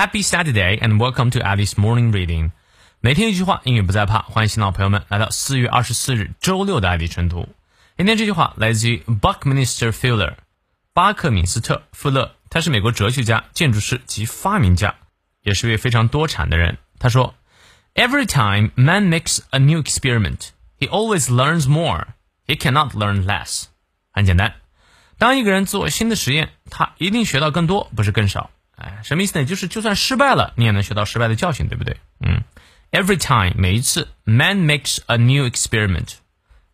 Happy Saturday and welcome to Alice Morning Reading。每天一句话，英语不再怕。欢迎新老朋友们来到四月二十四日周六的爱迪晨读。今天这句话来自于 Buckminster Fuller，巴克敏斯特·富勒，他是美国哲学家、建筑师及发明家，也是一位非常多产的人。他说：“Every time man makes a new experiment, he always learns more. He cannot learn less。”很简单，当一个人做新的实验，他一定学到更多，不是更少。 哎，什么意思呢？就是就算失败了，你也能学到失败的教训，对不对？嗯，every time 每一次，man makes a new experiment，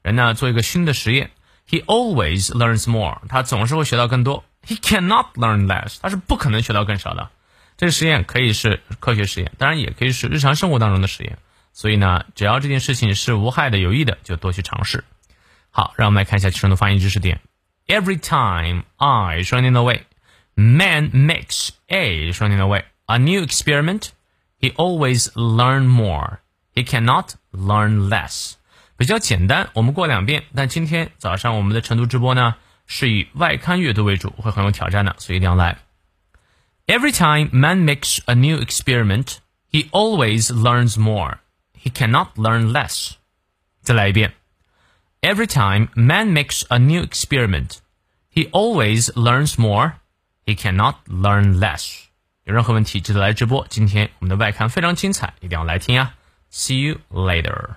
人呢做一个新的实验，he always learns more，他总是会学到更多，he cannot learn less，他是不可能学到更少的。这个实验可以是科学实验，当然也可以是日常生活当中的实验。所以呢，只要这件事情是无害的、有益的，就多去尝试。好，让我们来看一下其中的发音知识点。Every time I running away。Man makes a 双点的位 a new experiment. He always learn more. He cannot learn less. 比较简单，我们过两遍。但今天早上我们的晨读直播呢，是以外刊阅读为主，会很有挑战的，所以一定要来。Every time man makes a new experiment, he always learns more. He cannot learn less. 再来一遍。Every time man makes a new experiment, he always learns more. He cannot learn less。有任何问题记得来直播。今天我们的外刊非常精彩，一定要来听呀！See you later。